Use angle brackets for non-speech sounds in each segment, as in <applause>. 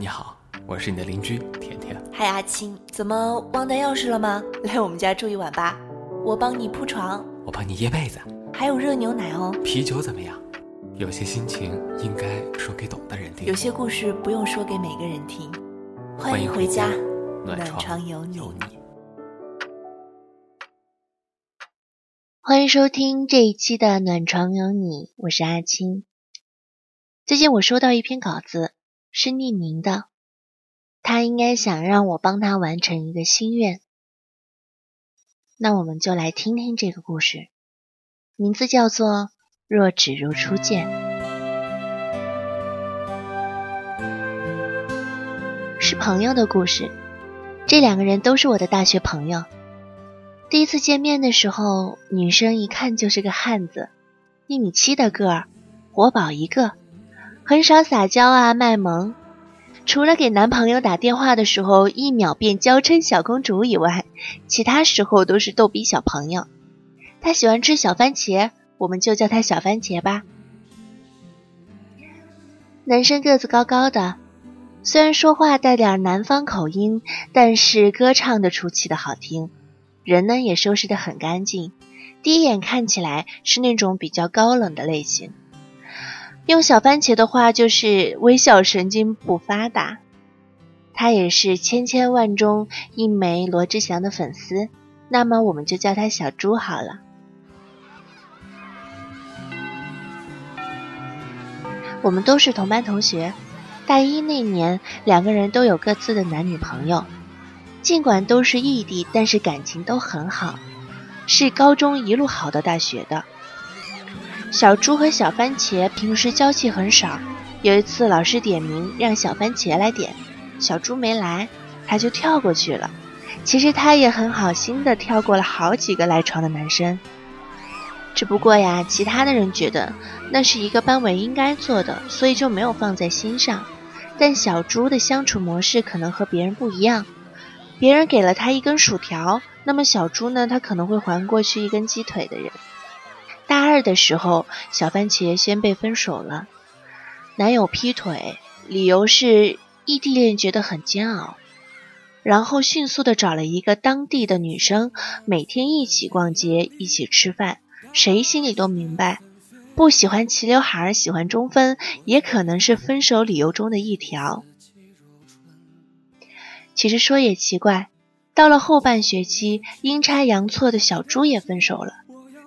你好，我是你的邻居甜甜。嗨，阿青，怎么忘带钥匙了吗？<laughs> 来我们家住一晚吧，我帮你铺床，我帮你掖被子，还有热牛奶哦。啤酒怎么样？有些心情应该说给懂的人听，有些故事不用说给每个人听。欢迎回家，暖床有你。欢迎收听这一期的暖床有你，我是阿青。最近我收到一篇稿子。是匿名的，他应该想让我帮他完成一个心愿。那我们就来听听这个故事，名字叫做《若只如初见》，是朋友的故事。这两个人都是我的大学朋友。第一次见面的时候，女生一看就是个汉子，一米七的个儿，活宝一个。很少撒娇啊卖萌，除了给男朋友打电话的时候一秒变娇嗔小公主以外，其他时候都是逗比小朋友。他喜欢吃小番茄，我们就叫他小番茄吧。男生个子高高的，虽然说话带点南方口音，但是歌唱的出奇的好听。人呢也收拾的很干净，第一眼看起来是那种比较高冷的类型。用小番茄的话就是微笑神经不发达，他也是千千万中一枚罗志祥的粉丝，那么我们就叫他小猪好了。我们都是同班同学，大一那年两个人都有各自的男女朋友，尽管都是异地，但是感情都很好，是高中一路好到大学的。小猪和小番茄平时交际很少。有一次老师点名让小番茄来点，小猪没来，他就跳过去了。其实他也很好心的跳过了好几个赖床的男生。只不过呀，其他的人觉得那是一个班委应该做的，所以就没有放在心上。但小猪的相处模式可能和别人不一样。别人给了他一根薯条，那么小猪呢，他可能会还过去一根鸡腿的人。大二的时候，小番茄先被分手了，男友劈腿，理由是异地恋觉得很煎熬，然后迅速的找了一个当地的女生，每天一起逛街，一起吃饭，谁心里都明白，不喜欢齐刘海，喜欢中分，也可能是分手理由中的一条。其实说也奇怪，到了后半学期，阴差阳错的小猪也分手了。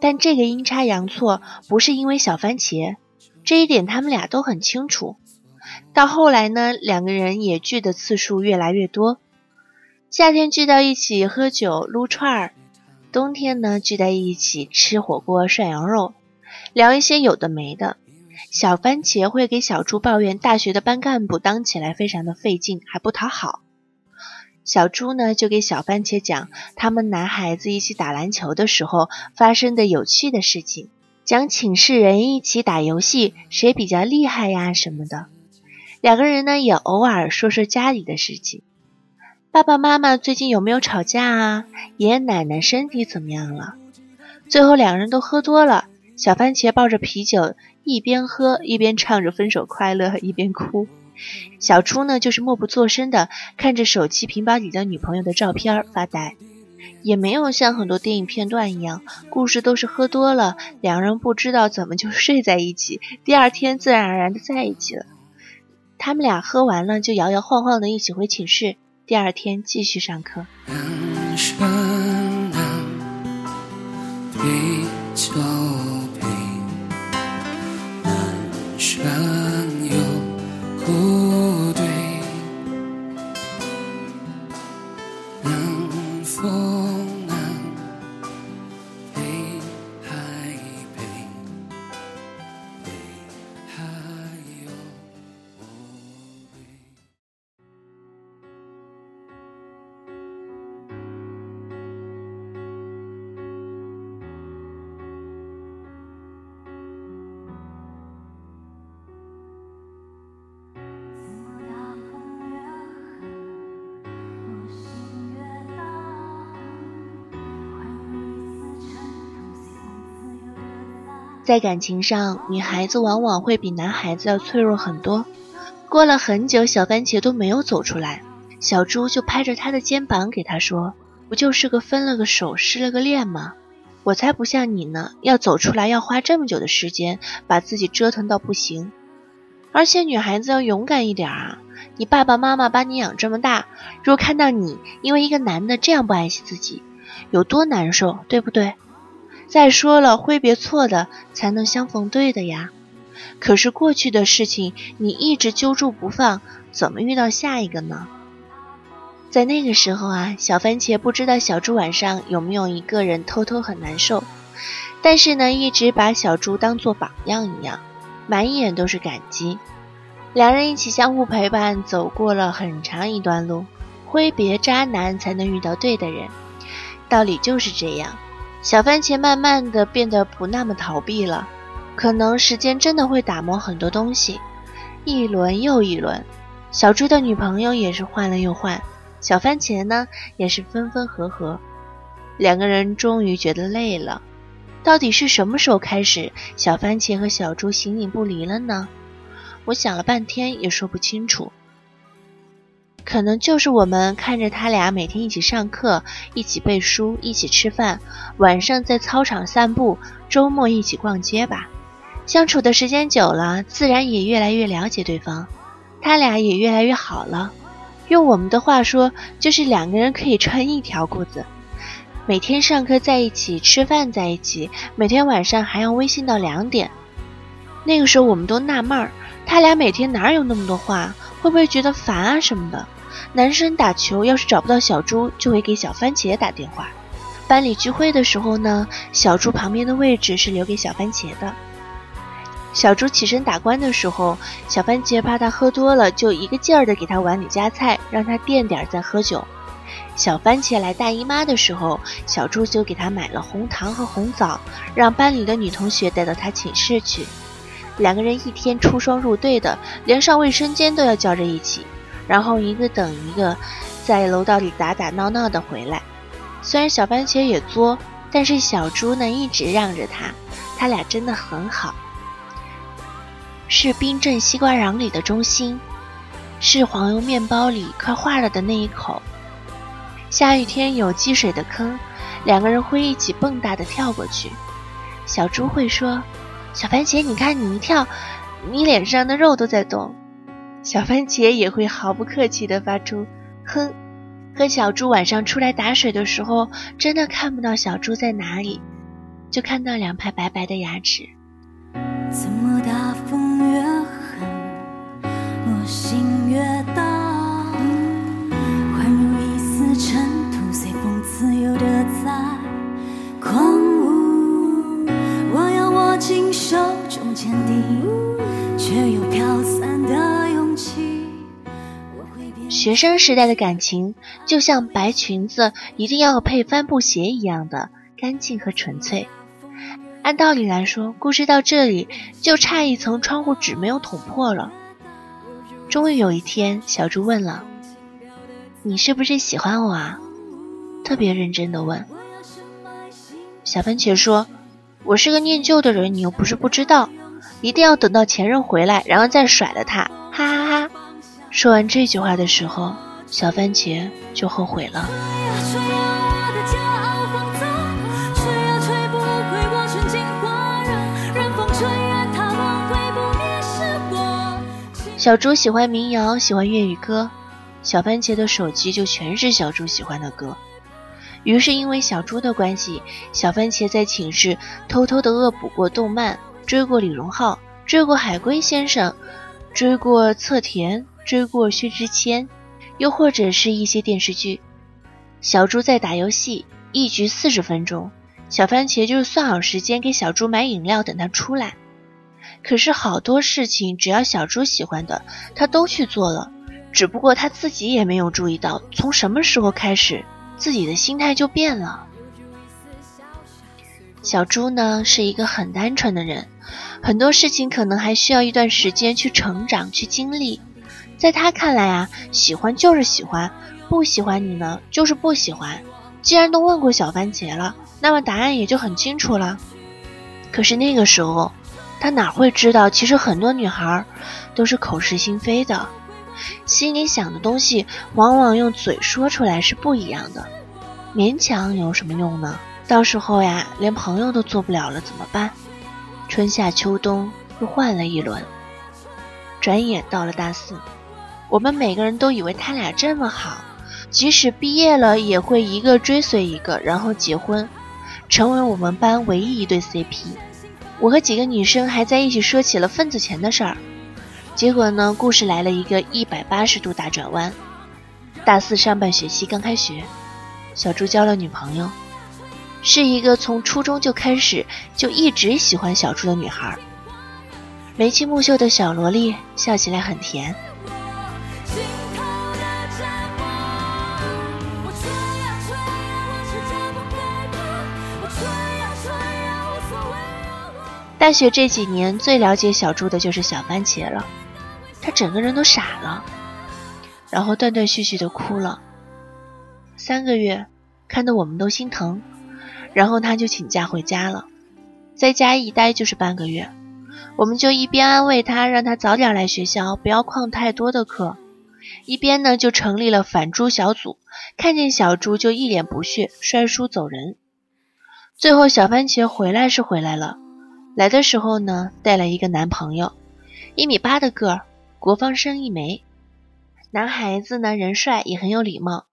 但这个阴差阳错不是因为小番茄，这一点他们俩都很清楚。到后来呢，两个人也聚的次数越来越多，夏天聚到一起喝酒撸串儿，冬天呢聚在一起吃火锅涮羊肉，聊一些有的没的。小番茄会给小猪抱怨大学的班干部当起来非常的费劲，还不讨好。小猪呢，就给小番茄讲他们男孩子一起打篮球的时候发生的有趣的事情，讲寝室人一起打游戏谁比较厉害呀什么的。两个人呢也偶尔说说家里的事情，爸爸妈妈最近有没有吵架啊？爷爷奶奶身体怎么样了？最后两个人都喝多了，小番茄抱着啤酒一边喝一边唱着《分手快乐》，一边哭。小初呢，就是默不作声的看着手机屏保里的女朋友的照片发呆，也没有像很多电影片段一样，故事都是喝多了，两人不知道怎么就 <laughs> 睡在一起，第二天自然而然的在一起了。他们俩喝完了就摇摇晃晃的一起回寝室，第二天继续上课。在感情上，女孩子往往会比男孩子要脆弱很多。过了很久，小番茄都没有走出来，小猪就拍着他的肩膀给他说：“不就是个分了个手、失了个恋吗？我才不像你呢，要走出来要花这么久的时间，把自己折腾到不行。而且女孩子要勇敢一点啊！你爸爸妈妈把你养这么大，如果看到你因为一个男的这样不爱惜自己，有多难受，对不对？再说了，挥别错的，才能相逢对的呀。”可是过去的事情你一直揪住不放，怎么遇到下一个呢？在那个时候啊，小番茄不知道小猪晚上有没有一个人偷偷很难受，但是呢，一直把小猪当做榜样一样，满眼都是感激。两人一起相互陪伴，走过了很长一段路。挥别渣男，才能遇到对的人，道理就是这样。小番茄慢慢的变得不那么逃避了。可能时间真的会打磨很多东西，一轮又一轮。小猪的女朋友也是换了又换，小番茄呢也是分分合合。两个人终于觉得累了。到底是什么时候开始，小番茄和小猪形影不离了呢？我想了半天也说不清楚。可能就是我们看着他俩每天一起上课，一起背书，一起吃饭，晚上在操场散步，周末一起逛街吧。相处的时间久了，自然也越来越了解对方，他俩也越来越好了。用我们的话说，就是两个人可以穿一条裤子，每天上课在一起，吃饭在一起，每天晚上还要微信到两点。那个时候我们都纳闷儿，他俩每天哪有那么多话？会不会觉得烦啊什么的？男生打球要是找不到小猪，就会给小番茄打电话。班里聚会的时候呢，小猪旁边的位置是留给小番茄的。小猪起身打关的时候，小番茄怕他喝多了，就一个劲儿的给他碗里夹菜，让他垫点再喝酒。小番茄来大姨妈的时候，小猪就给他买了红糖和红枣，让班里的女同学带到他寝室去。两个人一天出双入对的，连上卫生间都要叫着一起，然后一个等一个，在楼道里打打闹闹的回来。虽然小番茄也作，但是小猪呢一直让着他，他俩真的很好。是冰镇西瓜瓤里的中心，是黄油面包里快化了的那一口。下雨天有积水的坑，两个人会一起蹦跶的跳过去。小猪会说：“小番茄，你看你一跳，你脸上的肉都在动。”小番茄也会毫不客气的发出“哼”。和小猪晚上出来打水的时候，真的看不到小猪在哪里，就看到两排白白的牙齿。怎么大风越狠，我心越大？坚定，却又飘散的勇气学生时代的感情，就像白裙子一定要配帆布鞋一样的干净和纯粹。按道理来说，故事到这里就差一层窗户纸没有捅破了。终于有一天，小猪问了：“你是不是喜欢我啊？”特别认真的问。小番茄说：“我是个念旧的人，你又不是不知道，一定要等到前任回来，然后再甩了他。”哈哈哈。说完这句话的时候，小番茄就后悔了。小猪喜欢民谣，喜欢粤语歌，小番茄的手机就全是小猪喜欢的歌。于是因为小猪的关系，小番茄在寝室偷偷的恶补过动漫，追过李荣浩，追过海龟先生，追过侧田，追过薛之谦，又或者是一些电视剧。小猪在打游戏，一局四十分钟，小番茄就算好时间给小猪买饮料，等他出来。可是好多事情，只要小猪喜欢的，他都去做了。只不过他自己也没有注意到，从什么时候开始，自己的心态就变了。小猪呢，是一个很单纯的人，很多事情可能还需要一段时间去成长、去经历。在他看来啊，喜欢就是喜欢，不喜欢你呢就是不喜欢。既然都问过小番茄了，那么答案也就很清楚了。可是那个时候。他哪会知道，其实很多女孩都是口是心非的，心里想的东西往往用嘴说出来是不一样的。勉强有什么用呢？到时候呀，连朋友都做不了了，怎么办？春夏秋冬又换了一轮，转眼到了大四，我们每个人都以为他俩这么好，即使毕业了也会一个追随一个，然后结婚，成为我们班唯一一对 CP。我和几个女生还在一起说起了份子钱的事儿，结果呢，故事来了一个一百八十度大转弯。大四上半学期刚开学，小朱交了女朋友。是一个从初中就开始就一直喜欢小猪的女孩，眉清目秀的小萝莉，笑起来很甜。大学这几年最了解小猪的就是小番茄了，他整个人都傻了，然后断断续续的哭了三个月，看得我们都心疼。然后他就请假回家了，在家一待就是半个月，我们就一边安慰他，让他早点来学校，不要旷太多的课，一边呢就成立了反猪小组，看见小猪就一脸不屑，摔书走人。最后小番茄回来是回来了，来的时候呢带了一个男朋友，一米八的个儿，国防生一枚，男孩子呢人帅也很有礼貌，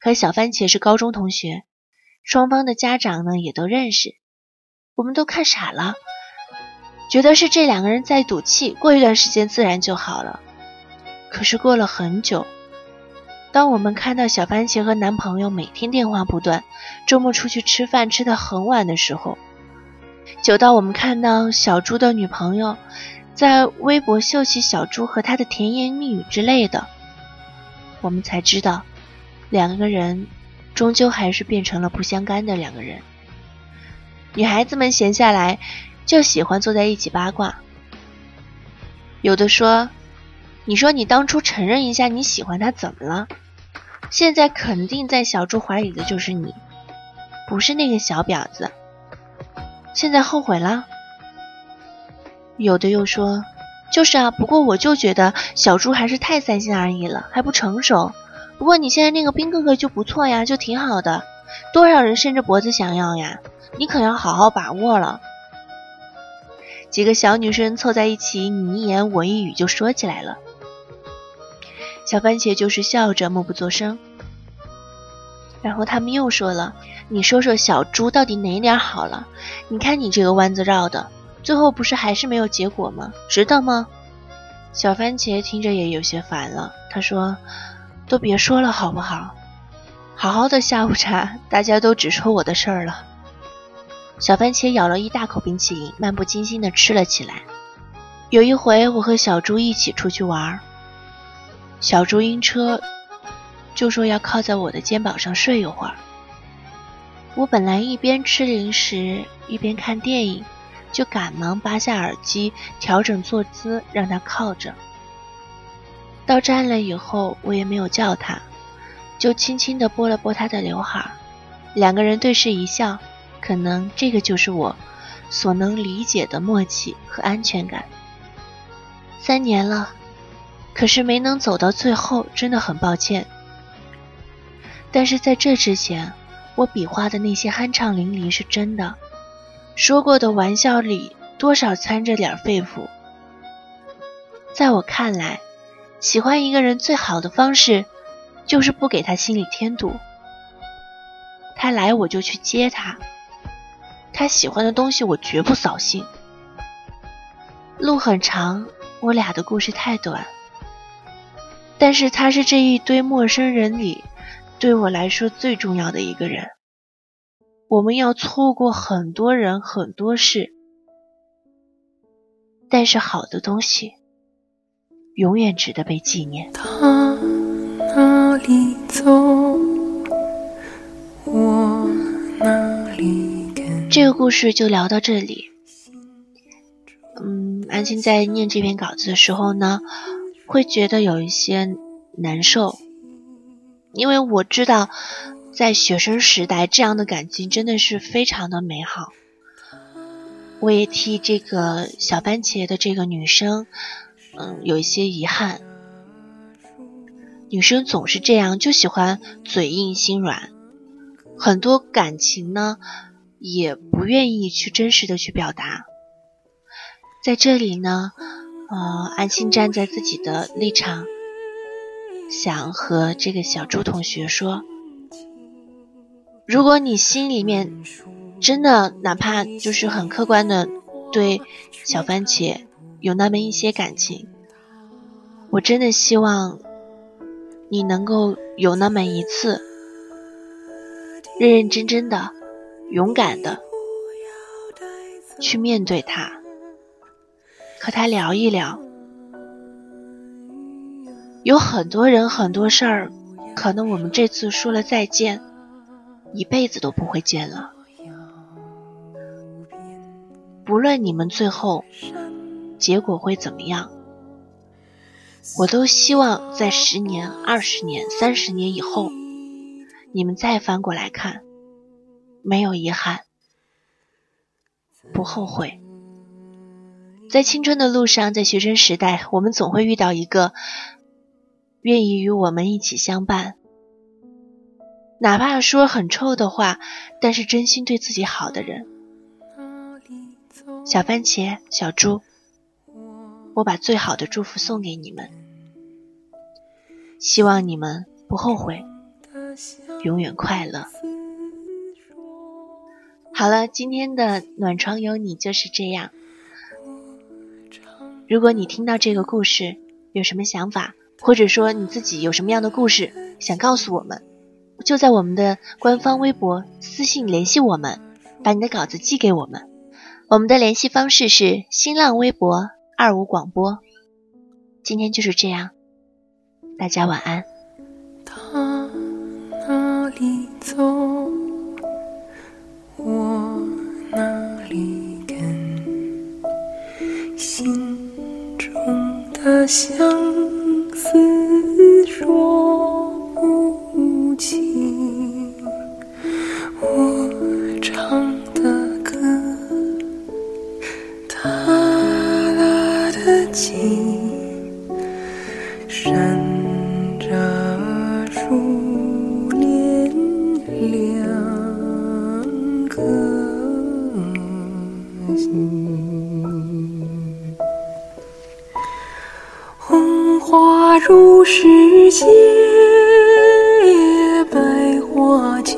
和小番茄是高中同学。双方的家长呢也都认识，我们都看傻了，觉得是这两个人在赌气，过一段时间自然就好了。可是过了很久，当我们看到小番茄和男朋友每天电话不断，周末出去吃饭吃的很晚的时候，久到我们看到小猪的女朋友在微博秀起小猪和他的甜言蜜语之类的，我们才知道两个人。终究还是变成了不相干的两个人。女孩子们闲下来就喜欢坐在一起八卦。有的说：“你说你当初承认一下你喜欢他怎么了？现在肯定在小猪怀里的就是你，不是那个小婊子。现在后悔了？”有的又说：“就是啊，不过我就觉得小猪还是太三心二意了，还不成熟。”不过你现在那个兵哥哥就不错呀，就挺好的，多少人伸着脖子想要呀，你可要好好把握了。几个小女生凑在一起，你一言我一语就说起来了。小番茄就是笑着默不作声。然后他们又说了：“你说说小猪到底哪点好了？你看你这个弯子绕的，最后不是还是没有结果吗？值得吗？”小番茄听着也有些烦了，他说。都别说了，好不好？好好的下午茶，大家都只说我的事儿了。小番茄咬了一大口冰淇淋，漫不经心的吃了起来。有一回，我和小猪一起出去玩，小猪晕车，就说要靠在我的肩膀上睡一会儿。我本来一边吃零食一边看电影，就赶忙拔下耳机，调整坐姿，让他靠着。到站了以后，我也没有叫他，就轻轻地拨了拨他的刘海。两个人对视一笑，可能这个就是我所能理解的默契和安全感。三年了，可是没能走到最后，真的很抱歉。但是在这之前，我比划的那些酣畅淋漓是真的，说过的玩笑里多少掺着点肺腑。在我看来。喜欢一个人最好的方式，就是不给他心里添堵。他来我就去接他，他喜欢的东西我绝不扫兴。路很长，我俩的故事太短。但是他是这一堆陌生人里，对我来说最重要的一个人。我们要错过很多人很多事，但是好的东西。永远值得被纪念。他哪里走，我哪里跟。这个故事就聊到这里。嗯，安心在念这篇稿子的时候呢，会觉得有一些难受，因为我知道，在学生时代，这样的感情真的是非常的美好。我也替这个小番茄的这个女生，嗯，有一些遗憾。女生总是这样，就喜欢嘴硬心软，很多感情呢，也不愿意去真实的去表达。在这里呢，呃，安心站在自己的立场，想和这个小朱同学说：如果你心里面。真的，哪怕就是很客观的对小番茄有那么一些感情，我真的希望你能够有那么一次，认认真真的、勇敢的去面对他，和他聊一聊。有很多人、很多事儿，可能我们这次说了再见，一辈子都不会见了。不论你们最后结果会怎么样，我都希望在十年、二十年、三十年以后，你们再翻过来看，没有遗憾，不后悔。在青春的路上，在学生时代，我们总会遇到一个愿意与我们一起相伴，哪怕说很臭的话，但是真心对自己好的人。小番茄，小猪，我把最好的祝福送给你们，希望你们不后悔，永远快乐。好了，今天的暖床有你就是这样。如果你听到这个故事有什么想法，或者说你自己有什么样的故事想告诉我们，就在我们的官方微博私信联系我们，把你的稿子寄给我们。我们的联系方式是新浪微博二五广播。今天就是这样，大家晚安。他哪里走，我哪里跟，心中的相思说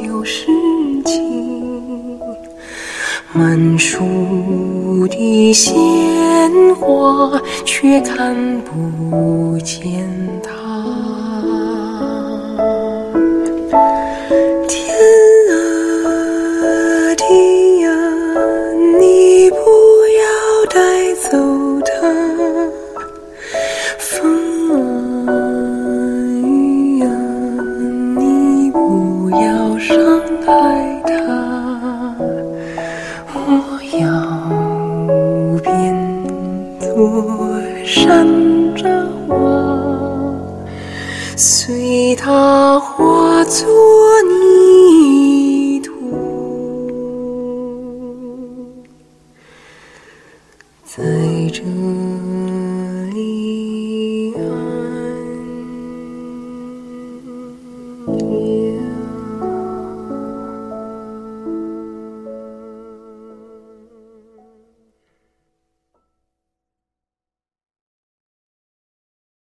旧事情。满树的鲜花，却看不见他。为他化作。